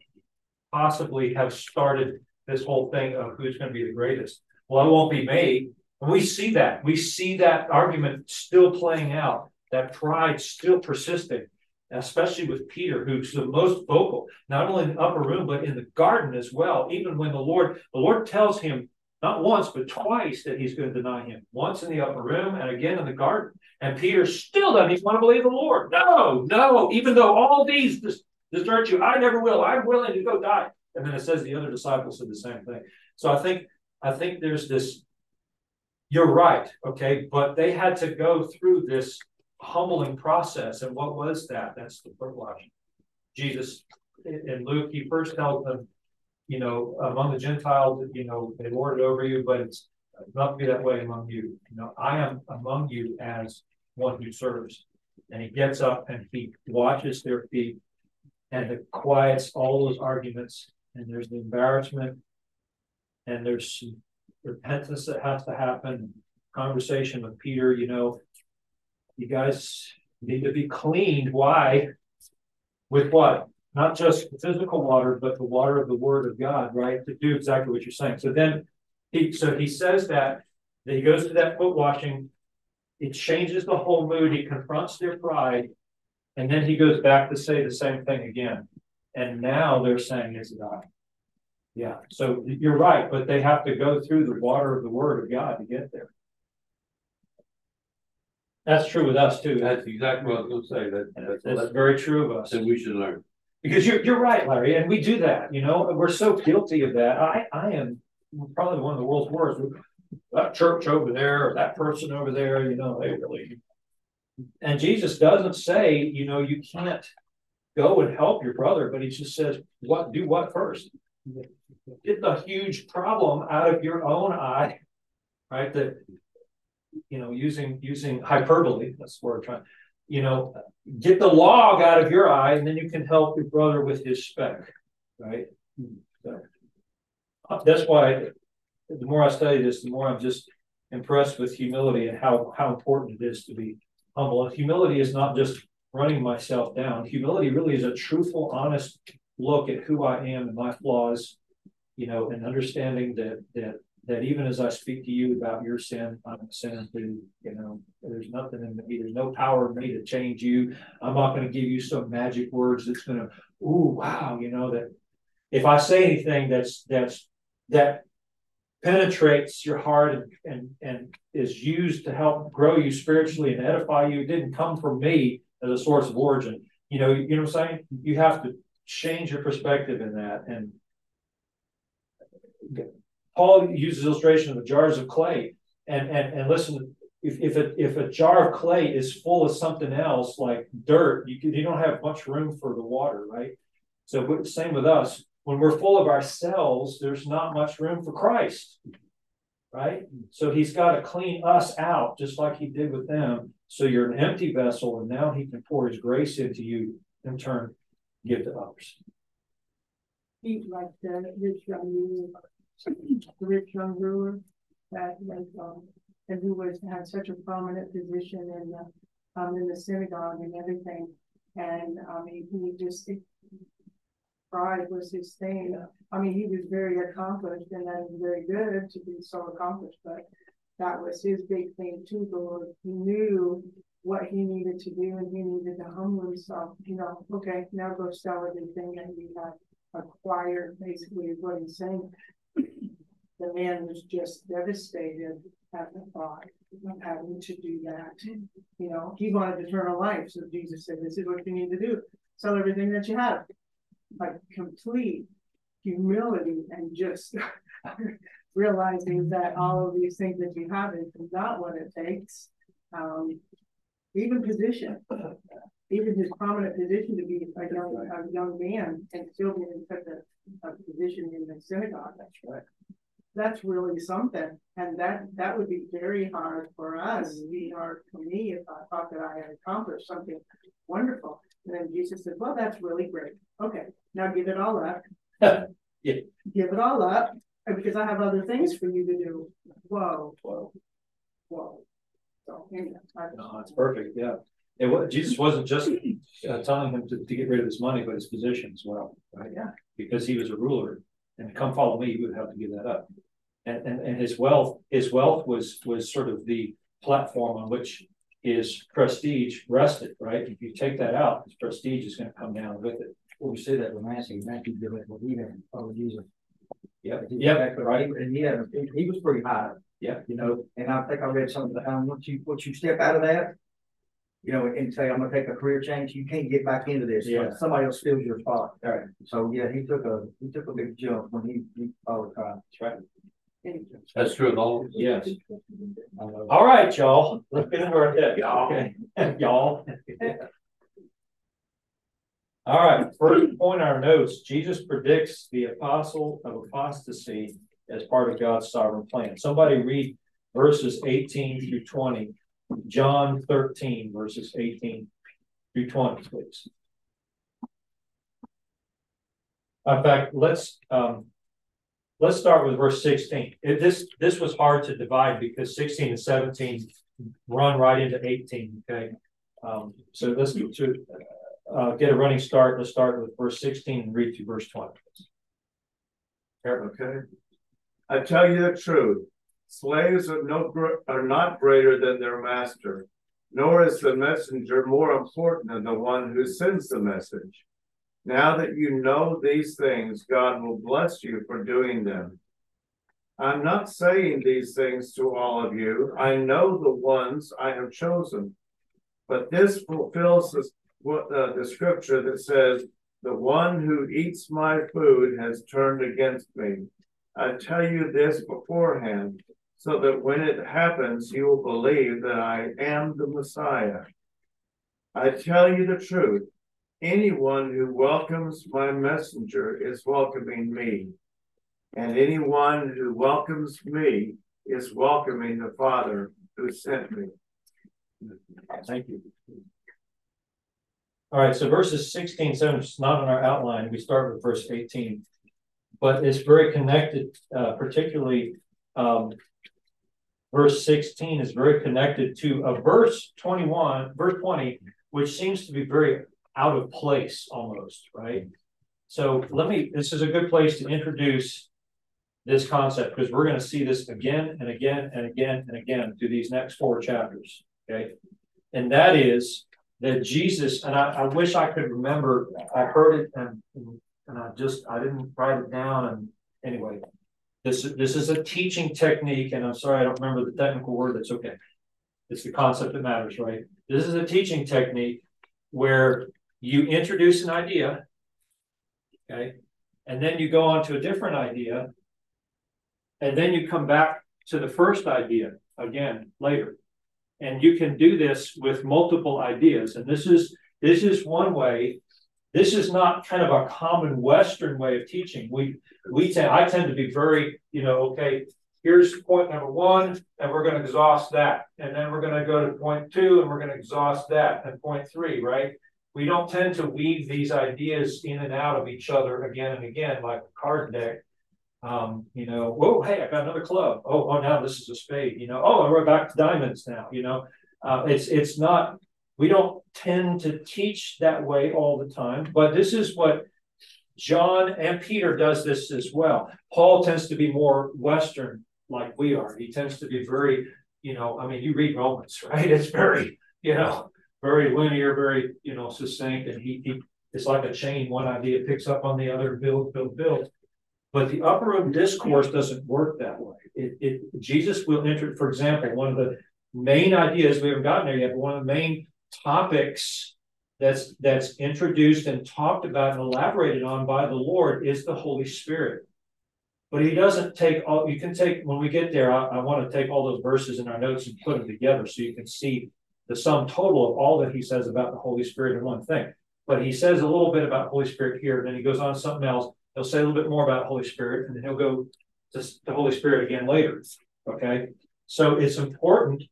Speaker 1: possibly have started this whole thing of who's gonna be the greatest. Well, it won't be me. And we see that, we see that argument still playing out, that pride still persisting. Especially with Peter, who's the most vocal, not only in the upper room, but in the garden as well. Even when the Lord, the Lord tells him not once, but twice that he's going to deny him. Once in the upper room and again in the garden. And Peter still doesn't even want to believe the Lord. No, no, even though all these des- desert you, I never will. I'm willing to go die. And then it says the other disciples said the same thing. So I think, I think there's this, you're right, okay, but they had to go through this humbling process. And what was that? That's the washing. Jesus in Luke, he first tells them, you know, among the Gentiles, you know, they lord it over you, but it's not to be that way among you. You know, I am among you as one who serves. And he gets up and he watches their feet and it quiets all those arguments. And there's the embarrassment and there's repentance that has to happen. Conversation with Peter, you know, you guys need to be cleaned. Why? With what? Not just physical water, but the water of the word of God, right? To do exactly what you're saying. So then he so he says that, then he goes to that foot washing, it changes the whole mood, he confronts their pride, and then he goes back to say the same thing again. And now they're saying it's God. Yeah, so you're right, but they have to go through the water of the word of God to get there. That's true with us too.
Speaker 5: That's exactly what I was gonna say, that, that's,
Speaker 1: That's
Speaker 5: that's,
Speaker 1: very true of us.
Speaker 5: And we should learn.
Speaker 1: Because you're, you're right, Larry, and we do that, you know, we're so guilty of that. I, I am probably one of the world's worst. That church over there, or that person over there, you know, they really. And Jesus doesn't say, you know, you can't go and help your brother, but he just says, what, do what first? Get the huge problem out of your own eye, right? That, you know, using, using hyperbole, that's word I'm trying, you know, get the log out of your eye and then you can help your brother with his speck, right? So, uh, that's why the more I study this, the more I'm just impressed with humility and how, how important it is to be humble. Humility is not just running myself down. Humility really is a truthful, honest look at who I am and my flaws, you know, and understanding that, that, that even as I speak to you about your sin, I'm a sinner too, you know, there's nothing in me, there's no power in me to change you. I'm not going to give you some magic words that's going to, ooh, wow, you know, that if I say anything that's, that's, that penetrates your heart and, and, and is used to help grow you spiritually and edify you, it didn't come from me as a source of origin. You know, you know what I'm saying? You have to change your perspective in that and Paul uses illustration of the jars of clay and, and, and listen, if, if a, if a jar of clay is full of something else like dirt, you, you don't have much room for the water, right? So same with us. When we're full of ourselves, there's not much room for Christ, right? So he's got to clean us out just like he did with them. So you're an empty vessel, and now he can pour his grace into you in turn give to others.
Speaker 2: Like the rich young ruler, that like um and who was had such a prominent position in the um in the synagogue and everything. And I mean he just pride was his thing. I mean he was very accomplished and that was very good to be so accomplished, but that was his big thing too, the Lord. He knew what he needed to do and he needed to humble himself, you know, okay, now go sell everything and he had acquired basically is what he's saying. The man was just devastated at the thought of having to do that. You know, he wanted eternal life. So Jesus said, This is what you need to do. Sell everything that you have. Like complete humility and just realizing that all of these things that you have is not what it takes. Um, even position, even his prominent position to be a young, a young man and still be in such a, a position in the synagogue. That's right. That's really something, and that that would be very hard for us. Be hard for me if I thought that I had accomplished something wonderful. And then Jesus said, "Well, that's really great. Okay, now give it all up.
Speaker 1: yeah.
Speaker 2: Give it all up, because I have other things for you to do." Whoa,
Speaker 1: whoa,
Speaker 2: whoa. So anyway,
Speaker 1: no, that's perfect. Yeah, it was Jesus wasn't just uh, telling him to, to get rid of his money, but his position as well, right?
Speaker 2: Yeah,
Speaker 1: because he was a ruler, and come follow me, he would have to give that up. And, and and his wealth, his wealth was was sort of the platform on which his prestige rested, right? If you take that out, his prestige is going to come down with it.
Speaker 3: Well, we say that with Matthew, Matthew did it with even oh Jesus.
Speaker 1: Yeah,
Speaker 3: yeah, right. And he had, he was pretty high.
Speaker 1: Yeah,
Speaker 3: you know, and I think I read something. Um, once you once you step out of that, you know, and say I'm gonna take a career change, you can't get back into this.
Speaker 1: Yeah.
Speaker 3: Somebody else fills your spot. All right. So yeah, he took a he took a big jump when he he followed Christ.
Speaker 1: That's
Speaker 3: right.
Speaker 5: That's true of all.
Speaker 1: Yes. All right, y'all. Let's get into our text. Okay. y'all. All right. First point our notes. Jesus predicts the apostle of apostasy as part of God's sovereign plan. Somebody read verses 18 through 20. John 13, verses 18 through 20, please. In fact, let's um, let's start with verse 16. It, this this was hard to divide because 16 and 17 run right into 18. Okay, um, so let's get to uh, get a running start. Let's start with verse 16 and read through verse 20.
Speaker 4: Okay. I tell you the truth. Slaves are, no, are not greater than their master, nor is the messenger more important than the one who sends the message. Now that you know these things, God will bless you for doing them. I'm not saying these things to all of you. I know the ones I have chosen. But this fulfills the, uh, the scripture that says, The one who eats my food has turned against me. I tell you this beforehand, so that when it happens, you will believe that I am the Messiah. I tell you the truth. Anyone who welcomes my messenger is welcoming me, and anyone who welcomes me is welcoming the Father who sent me.
Speaker 1: Thank you. All right, so verses 16, 17 is not on our outline. We start with verse 18 but it's very connected, uh, particularly um, verse 16 is very connected to a verse 21, verse 20, which seems to be very out of place almost, right? So let me, this is a good place to introduce this concept because we're going to see this again and again and again and again through these next four chapters. Okay. And that is that Jesus, and I, I wish I could remember, I heard it and, and I just I didn't write it down. And anyway, this this is a teaching technique, and I'm sorry I don't remember the technical word. That's okay. It's the concept that matters, right? This is a teaching technique where you introduce an idea, Okay, and then you go on to a different idea. And then you come back to the first idea again later. And you can do this with multiple ideas. And this is this is one way. This is not kind of a common Western way of teaching. We we tend I tend to be very, you know, okay, here's point number one, and we're going to exhaust that. And then we're going to go to point two, and we're going to exhaust that, and point three, right? We don't tend to weave these ideas in and out of each other again and again like a card deck. Um, you know, whoa, hey, I got another club. Oh, oh, now this is a spade. You know, oh, we're back to diamonds now. You know, uh, it's it's not. We don't tend to teach that way all the time, but this is what John and Peter does this as well. Paul tends to be more Western like we are. He tends to be very, you know, I mean, you read Romans, right? It's very, you know, very linear, very, you know, succinct, and he, he it's like a chain. One idea picks up on the other, build, build, build. But the upper room discourse doesn't work that way. It, it Jesus will enter, for example, one of the main ideas we haven't gotten there yet, but one of the main topics that's that's introduced and talked about and elaborated on by the Lord is the Holy Spirit. But he doesn't take all, you can take, when we get there, I, I want to take all those verses in our notes and put them together so you can see the sum total of all that he says about the Holy Spirit in one thing. But he says a little bit about Holy Spirit here, and then he goes on to something else. He'll say a little bit more about Holy Spirit, and then he'll go to the Holy Spirit again later. Okay. So it's important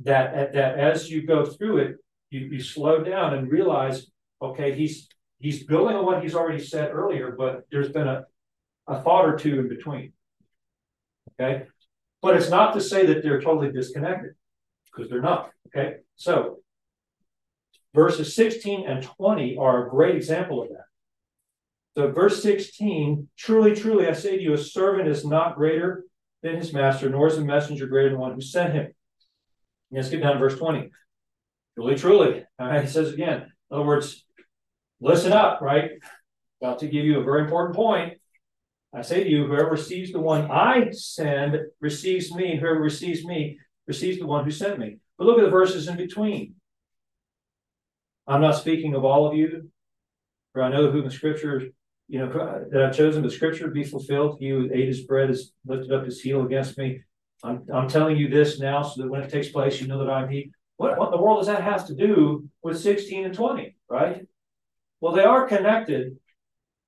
Speaker 1: that, that as you go through it, you, you slow down and realize, okay, he's he's building on what he's already said earlier, but there's been a, a thought or two in between. Okay. But it's not to say that they're totally disconnected, because they're not. Okay. So verses 16 and 20 are a great example of that. So, verse 16 truly, truly, I say to you, a servant is not greater than his master, nor is a messenger greater than one who sent him. Let's get down to verse 20. Truly, truly. All right, he says again. In other words, listen up, right? About to give you a very important point. I say to you, whoever receives the one I send receives me, whoever receives me receives the one who sent me. But look at the verses in between. I'm not speaking of all of you, for I know who the scripture, you know, that I've chosen the scripture be fulfilled. He who ate his bread has lifted up his heel against me. I'm, I'm telling you this now so that when it takes place, you know that I'm he. What, what in the world does that have to do with 16 and 20, right? Well, they are connected,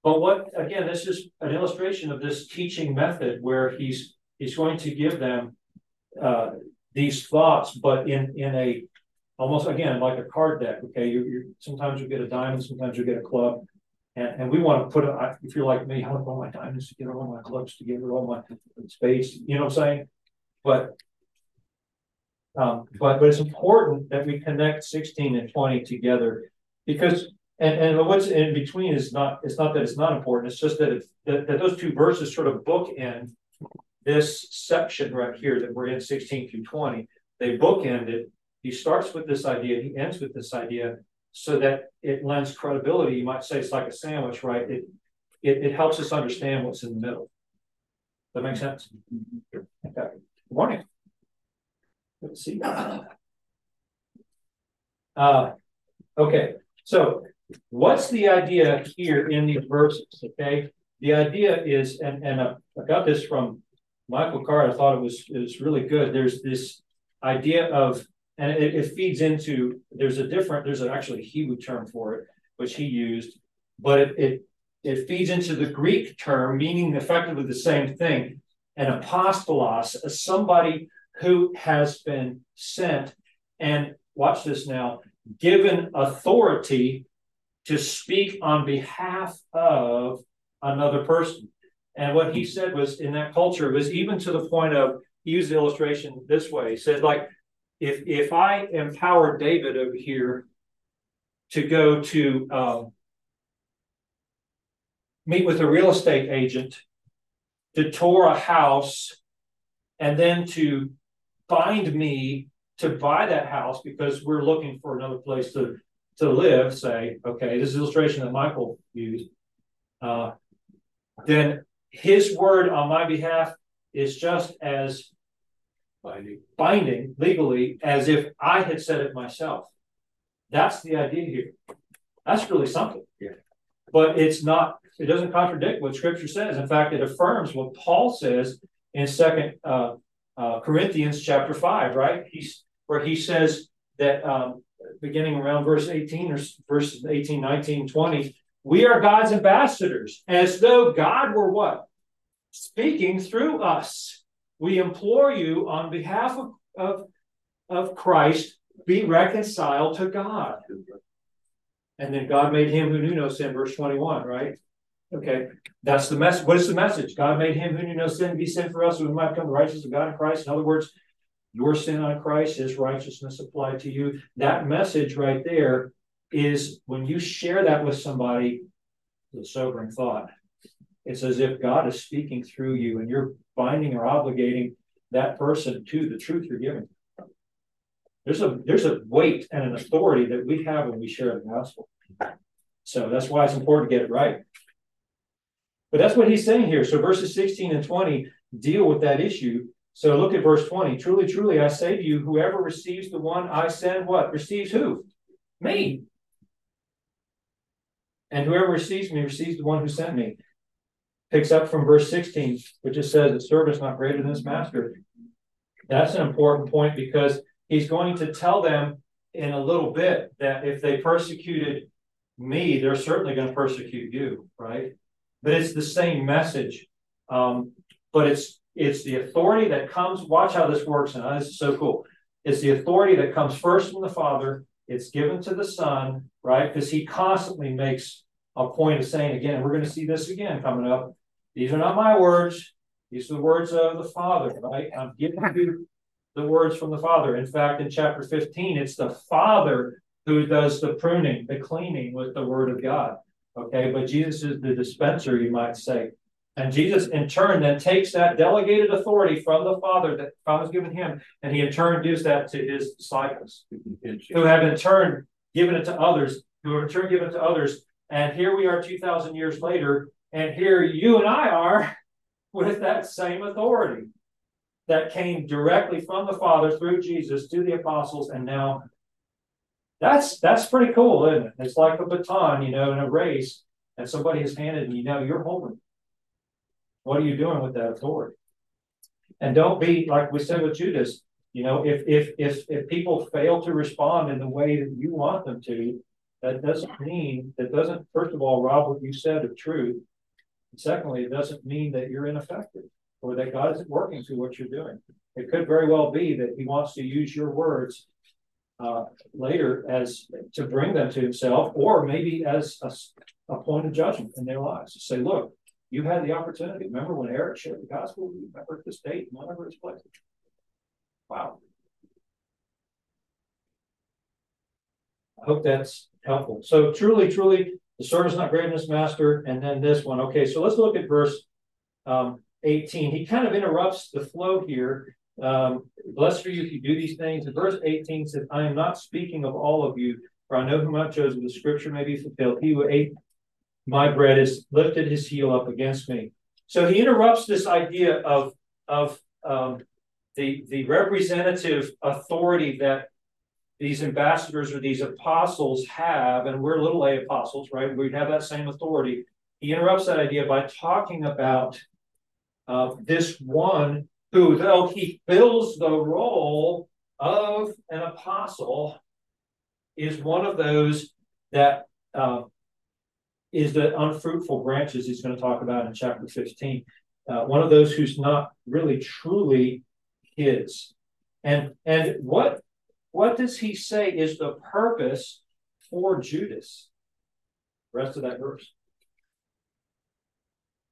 Speaker 1: but what again, this is an illustration of this teaching method where he's he's going to give them uh, these thoughts, but in in a almost again like a card deck. Okay, you you sometimes you get a diamond, sometimes you get a club, and, and we want to put. If you're like me, I want all my diamonds together, all my clubs together, all my spades. You know what I'm saying? But um, but but it's important that we connect 16 and 20 together because and, and what's in between is not it's not that it's not important, it's just that it's that, that those two verses sort of bookend this section right here that we're in 16 through 20. They bookend it. He starts with this idea, he ends with this idea, so that it lends credibility. You might say it's like a sandwich, right? It it, it helps us understand what's in the middle. That makes sense? Okay. Good morning. Let's see. Uh, okay, so what's the idea here in these verses? Okay, the idea is, and and I got this from Michael Card. I thought it was it was really good. There's this idea of, and it, it feeds into. There's a different. There's an, actually Hebrew term for it, which he used, but it it it feeds into the Greek term, meaning effectively the same thing. An apostolos, somebody who has been sent and watch this now, given authority to speak on behalf of another person. And what he said was in that culture was even to the point of he used the illustration this way. He said, like, if if I empower David over here to go to um, meet with a real estate agent to tour a house and then to bind me to buy that house because we're looking for another place to to live, say, okay, this is illustration that Michael used, uh, then his word on my behalf is just as binding. binding legally as if I had said it myself. That's the idea here. That's really something.
Speaker 5: Yeah.
Speaker 1: But it's not it doesn't contradict what scripture says. In fact, it affirms what Paul says in second, uh, uh, Corinthians chapter five, right? He's where he says that, um, beginning around verse 18 or verses 18, 19, 20, we are God's ambassadors as though God were what? Speaking through us. We implore you on behalf of, of, of Christ, be reconciled to God. And then God made him who knew no sin, verse 21, right? Okay, that's the message. What is the message? God made him who knew no sin be sin for us, so we might become the righteous of God in Christ. In other words, your sin on Christ, his righteousness applied to you. That message right there is when you share that with somebody, the sobering thought. It's as if God is speaking through you and you're binding or obligating that person to the truth you're giving. There's a there's a weight and an authority that we have when we share the gospel. So that's why it's important to get it right. But that's what he's saying here. So verses 16 and 20 deal with that issue. So look at verse 20. Truly, truly, I say to you, whoever receives the one I send, what? Receives who? Me. And whoever receives me receives the one who sent me. Picks up from verse 16, which just says the servant is not greater than his master. That's an important point because he's going to tell them in a little bit that if they persecuted me, they're certainly going to persecute you, right? But it's the same message. Um, but it's it's the authority that comes. Watch how this works, and this is so cool. It's the authority that comes first from the Father. It's given to the Son, right? Because he constantly makes a point of saying again, we're going to see this again coming up. These are not my words. These are the words of the Father, right? I'm giving you the words from the Father. In fact, in chapter 15, it's the Father who does the pruning, the cleaning with the Word of God. Okay, but Jesus is the dispenser, you might say. And Jesus, in turn, then takes that delegated authority from the Father that God has given him, and he in turn gives that to his disciples, who have in turn given it to others, who have in turn given it to others. And here we are 2,000 years later, and here you and I are with that same authority that came directly from the Father through Jesus to the apostles, and now that's that's pretty cool, isn't it? It's like a baton, you know, in a race, and somebody has handed, and you know, you're holding. What are you doing with that authority? And don't be like we said with Judas. You know, if if if if people fail to respond in the way that you want them to, that doesn't mean that doesn't first of all rob what you said of truth. And secondly, it doesn't mean that you're ineffective or that God isn't working through what you're doing. It could very well be that He wants to use your words uh, later as to bring them to Himself, or maybe as a, a point of judgment in their lives. To say, look, you had the opportunity. Remember when Eric shared the gospel? Remember this date, whatever his place. Wow. I hope that's helpful. So truly, truly, the servant is not greater than his master. And then this one. Okay, so let's look at verse um, 18. He kind of interrupts the flow here. Um, Blessed are you if you do these things. And verse 18 says, I am not speaking of all of you, for I know whom I've chosen. The scripture may be fulfilled. He who ate my bread has lifted his heel up against me. So he interrupts this idea of, of um, the, the representative authority that these ambassadors or these apostles have, and we're little a apostles, right? We have that same authority. He interrupts that idea by talking about uh, this one who, though he fills the role of an apostle, is one of those that uh, is the unfruitful branches he's going to talk about in chapter 15. Uh, one of those who's not really truly his. And and what what does he say is the purpose for Judas? Rest of that verse.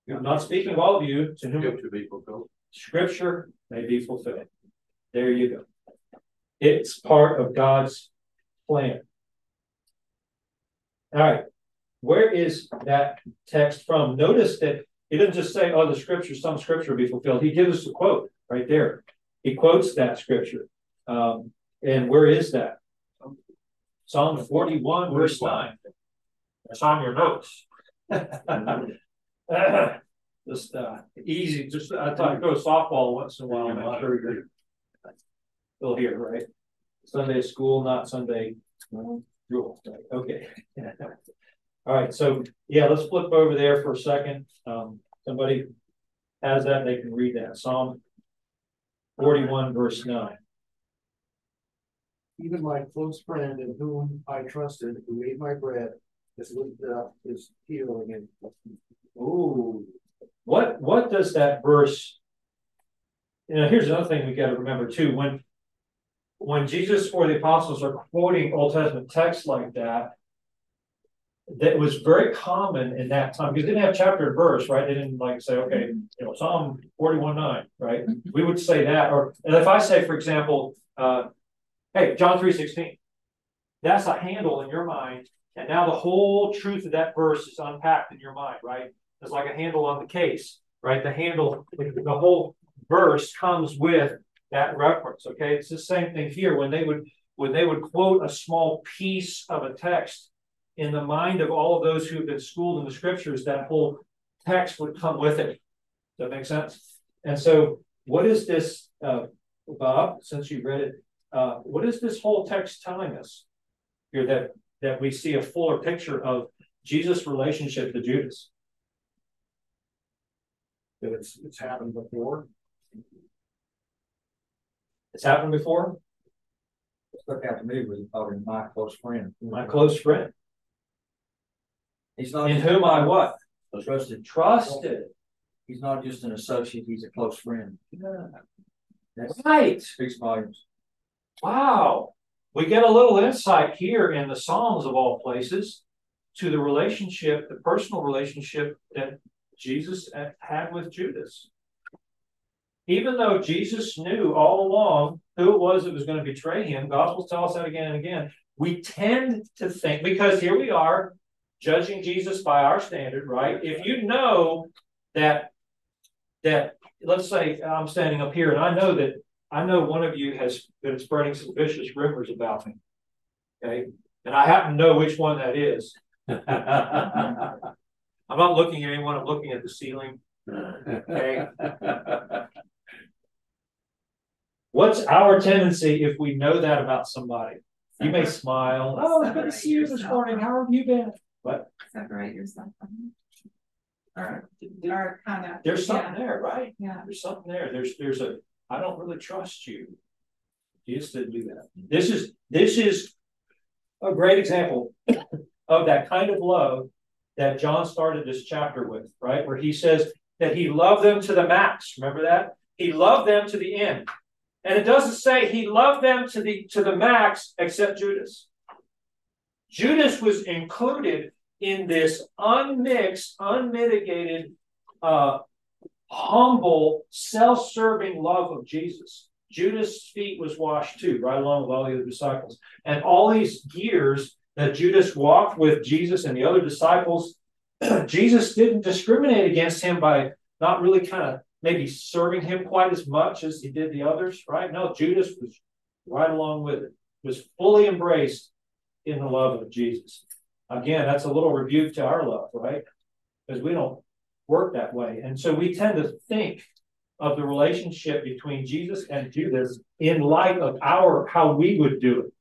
Speaker 1: I'm not speaking of all of you to whom
Speaker 5: to be fulfilled.
Speaker 1: Scripture may be fulfilled. There you go. It's part of God's plan. All right. Where is that text from? Notice that he doesn't just say, oh, the scripture, some scripture will be fulfilled. He gives us a quote right there. He quotes that scripture. Um, and where is that? Psalm 41, verse 9. That's on your notes. just uh, easy. Just I thought I'd go softball once in a while. I'm sure you're still here, right? Sunday school, not Sunday drill. Right? Okay. All right, so, yeah, let's flip over there for a second. Um, somebody has that, they can read that. Psalm forty-one, verse nine.
Speaker 7: Even my close friend in whom I trusted, who ate my bread, has lifted up his heel again.
Speaker 1: Ooh, what, what does that verse? You know, here's another thing we gotta remember too, when. When Jesus or the apostles are quoting Old Testament texts like that. That was very common in that time, because they didn't have chapter and verse, right? They didn't like say, okay, you know, Psalm forty-one nine, right? We would say that, or, and if I say, for example, uh, hey, John three sixteen. That's a handle in your mind, and now the whole truth of that verse is unpacked in your mind, right? It's like a handle on the case, right? The handle, the whole verse comes with that reference. Okay, it's the same thing here when they would when they would quote a small piece of a text in the mind of all of those who have been schooled in the scriptures, that whole text would come with it. Does that make sense? And so, what is this, uh, Bob? Since you read it, uh, what is this whole text telling us here? That that we see a fuller picture of Jesus' relationship to Judas.
Speaker 7: That it's, it's happened before.
Speaker 1: It's happened before.
Speaker 3: Stuck happened to me was to my close friend.
Speaker 1: My close friend,
Speaker 3: He's not.
Speaker 1: in whom I what
Speaker 3: Trusted.
Speaker 1: trusted.
Speaker 3: He's not just an associate, he's a close friend. That
Speaker 1: Right.
Speaker 3: speaks volumes.
Speaker 1: Wow. We get a little insight here in the Psalms of all places to the relationship, the personal relationship that Jesus had with Judas. Even though Jesus knew all along who it was that was going to betray him, Gospels tell us that again and again. We tend to think, because here we are judging Jesus by our standard, right? If you know that, that, let's say I'm standing up here and I know that I know one of you has been spreading some vicious rumors about me. Okay. And I happen to know which one that is. I'm not looking at anyone, I'm looking at the ceiling. Okay. What's our tendency if we know that about somebody? You may smile. Oh, it's good to see you this morning. How have you been? What?
Speaker 6: Separate yourself from them. Or, or kind of.
Speaker 1: There's something there, right?
Speaker 6: Yeah.
Speaker 1: There's something there. There's there's a I don't really trust you. Jesus didn't do that. This is this is a great example of that kind of love that John started this chapter with, right? Where he says that he loved them to the max. Remember that? He loved them to the end. And it doesn't say he loved them to the to the max except Judas. Judas was included in this unmixed, unmitigated, uh, humble, self-serving love of Jesus. Judas' feet was washed too, right along with all the other disciples. And all these years that Judas walked with Jesus and the other disciples, Jesus didn't discriminate against him by not really kind of maybe serving him quite as much as he did the others, right? No, Judas was right along with it, was fully embraced in the love of Jesus. Again, that's a little rebuke to our love, right? Because we don't work that way. And so we tend to think of the relationship between Jesus and Judas in light of our how we would do it.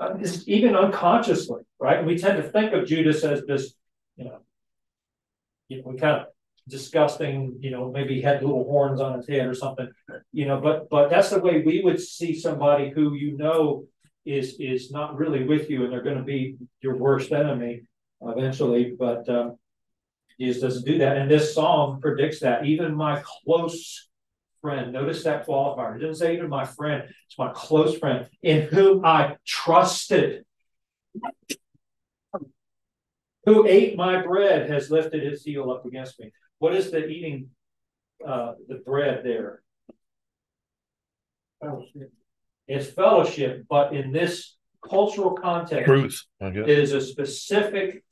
Speaker 1: Uh, even unconsciously, right? We tend to think of Judas as this, you know, you know, we kind of disgusting, you know, maybe had little horns on his head or something, you know, but but that's the way we would see somebody who you know is is not really with you and they're going to be your worst enemy eventually. But um, Jesus doesn't do that. And this psalm predicts that. Even my close friend, notice that qualifier. It doesn't say even my friend, it's my close friend in whom I trusted. Who ate my bread has lifted his heel up against me. What is the eating uh, the bread there? Fellowship. It's fellowship, but in this cultural context,
Speaker 8: Truth,
Speaker 1: it is a specific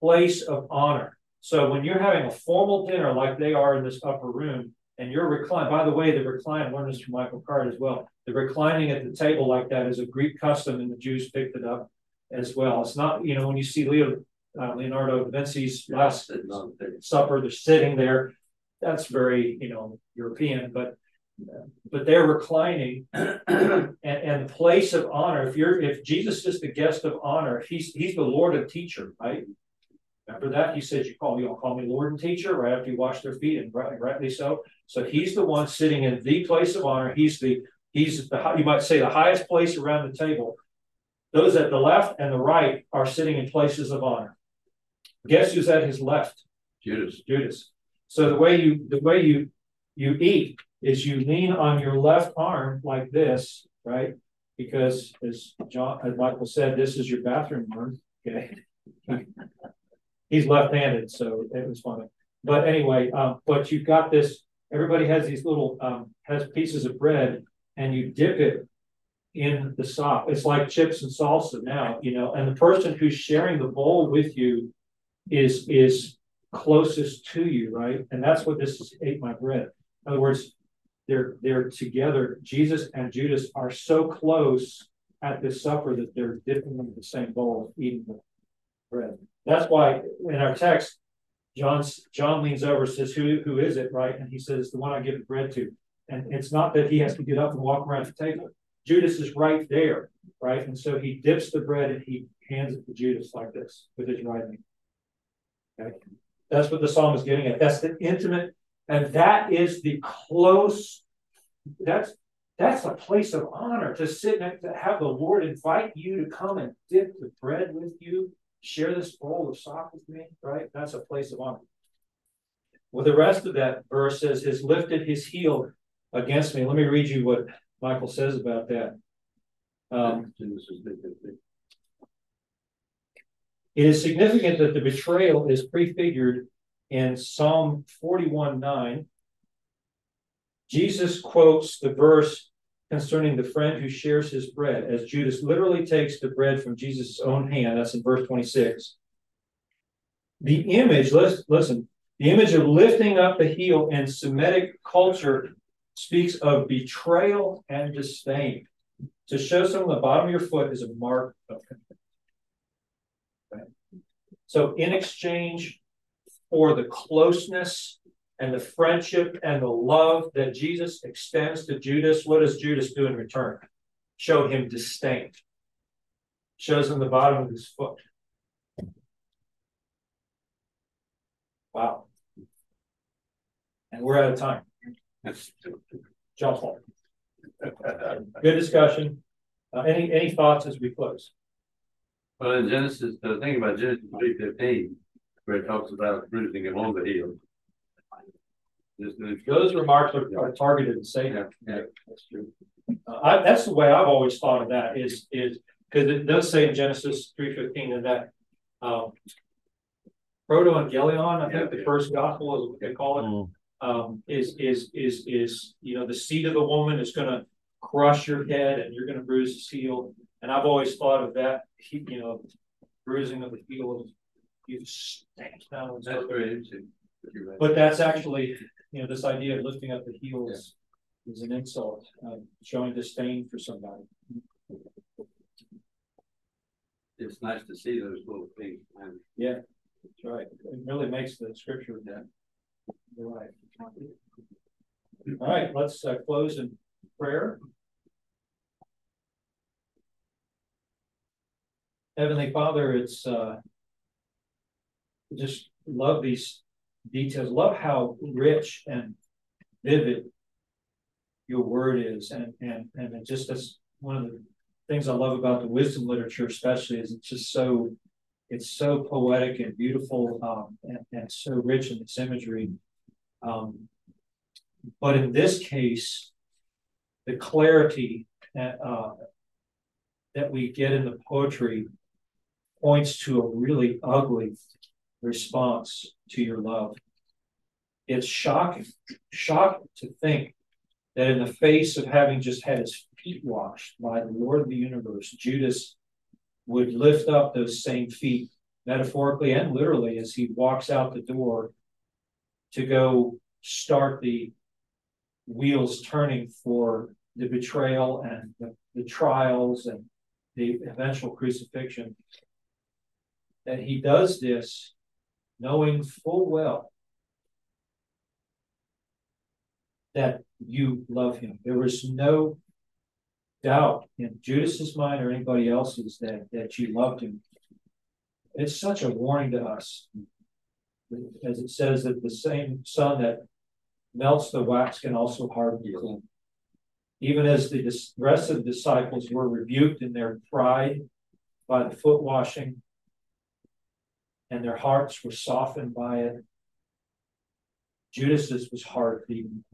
Speaker 1: place of honor. So when you're having a formal dinner like they are in this upper room, and you're reclining, by the way, the recline, learned this from Michael Card as well. The reclining at the table like that is a Greek custom, and the Jews picked it up as well. It's not, you know, when you see Leo, uh, Leonardo da Vinci's Last Supper, they're sitting there. That's very, you know, European, but but they're reclining and, and the place of honor. If you're, if Jesus is the guest of honor, he's, he's the Lord and teacher, right? Remember that? He says, you call me, you'll call me Lord and teacher right after you wash their feet and right, rightly so. So he's the one sitting in the place of honor. He's the, he's the, you might say the highest place around the table. Those at the left and the right are sitting in places of honor. Guess who's at his left?
Speaker 5: Judas.
Speaker 1: Judas. So the way you the way you you eat is you lean on your left arm like this, right? Because as John as Michael said, this is your bathroom arm. Okay. He's left-handed, so it was funny. But anyway, um, but you've got this, everybody has these little um has pieces of bread and you dip it in the sop. It's like chips and salsa now, you know, and the person who's sharing the bowl with you is is closest to you, right? And that's what this is ate my bread. In other words, they're they're together. Jesus and Judas are so close at this supper that they're dipping into the same bowl, of eating the bread. That's why in our text, John's John leans over, says, Who who is it? Right? And he says, The one I give the bread to. And it's not that he has to get up and walk around the table. Judas is right there, right? And so he dips the bread and he hands it to Judas like this with his right hand. Okay. That's what the psalm is getting at. That's the intimate, and that is the close. That's that's a place of honor to sit and to have the Lord invite you to come and dip the bread with you, share this bowl of sop with me, right? That's a place of honor. Well, the rest of that verse says, has lifted his heel against me. Let me read you what Michael says about that. Um, it is significant that the betrayal is prefigured in Psalm 41 9. Jesus quotes the verse concerning the friend who shares his bread, as Judas literally takes the bread from Jesus' own hand. That's in verse 26. The image, listen, the image of lifting up the heel in Semitic culture speaks of betrayal and disdain. To show someone the bottom of your foot is a mark of contempt. So, in exchange for the closeness and the friendship and the love that Jesus extends to Judas, what does Judas do in return? Show him disdain. Shows him the bottom of his foot. Wow. And we're out of time. John Paul. Good discussion. Uh, any any thoughts as we close?
Speaker 5: Well, in Genesis, the thing about Genesis three fifteen, where it talks about bruising him on the heel.
Speaker 1: Those remarks are, are targeted say
Speaker 5: that. Yeah,
Speaker 1: that's true. Uh, I, that's the way I've always thought of that. Is is because it does say in Genesis three fifteen that um, proto-evangelion, I think yeah, the yeah. first gospel is what they call it. Mm. Um, is is is is you know the seed of the woman is going to crush your head and you're going to bruise his heel. And I've always thought of that, you know, bruising of the heel, you.
Speaker 5: That's very interesting.
Speaker 1: But that's actually, you know, this idea of lifting up the heels yeah. is an insult, uh, showing disdain for somebody.
Speaker 5: It's nice to see those little things.
Speaker 1: Man. Yeah, that's right. It really makes the scripture that. You're right. All right, let's uh, close in prayer. Heavenly Father, it's uh, just love these details. Love how rich and vivid your word is, and and and it just as one of the things I love about the wisdom literature, especially, is it's just so it's so poetic and beautiful, um, and, and so rich in its imagery. Um, but in this case, the clarity that, uh, that we get in the poetry points to a really ugly response to your love. It's shocking, shocking to think that in the face of having just had his feet washed by the Lord of the universe, Judas would lift up those same feet, metaphorically and literally, as he walks out the door to go start the wheels turning for the betrayal and the, the trials and the eventual crucifixion that he does this knowing full well that you love him. There was no doubt in Judas's mind or anybody else's that, that you loved him. It's such a warning to us. As it says that the same sun that melts the wax can also harden the clay. Even as the rest of the disciples were rebuked in their pride by the foot washing, and their hearts were softened by it. Judas's was hard beaten.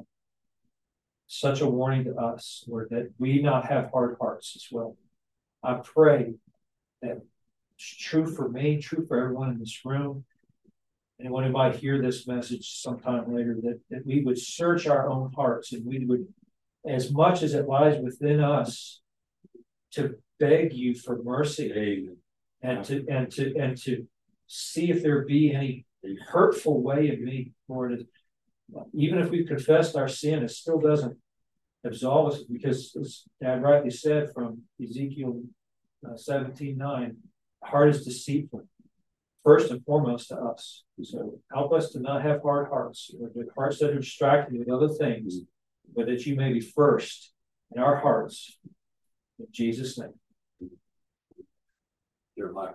Speaker 1: Such a warning to us, Lord, that we not have hard hearts as well. I pray that it's true for me, true for everyone in this room. Anyone who might hear this message sometime later, that, that we would search our own hearts and we would, as much as it lies within us, to beg you for mercy
Speaker 5: Amen.
Speaker 1: and to and to and to see if there be any hurtful way in me, Lord. Even if we've confessed our sin, it still doesn't absolve us because, as Dad rightly said from Ezekiel uh, seventeen nine, heart is deceitful, first and foremost to us. So help us to not have hard hearts, or the hearts that are distracted with other things, but that you may be first in our hearts. In Jesus' name.
Speaker 5: Your life.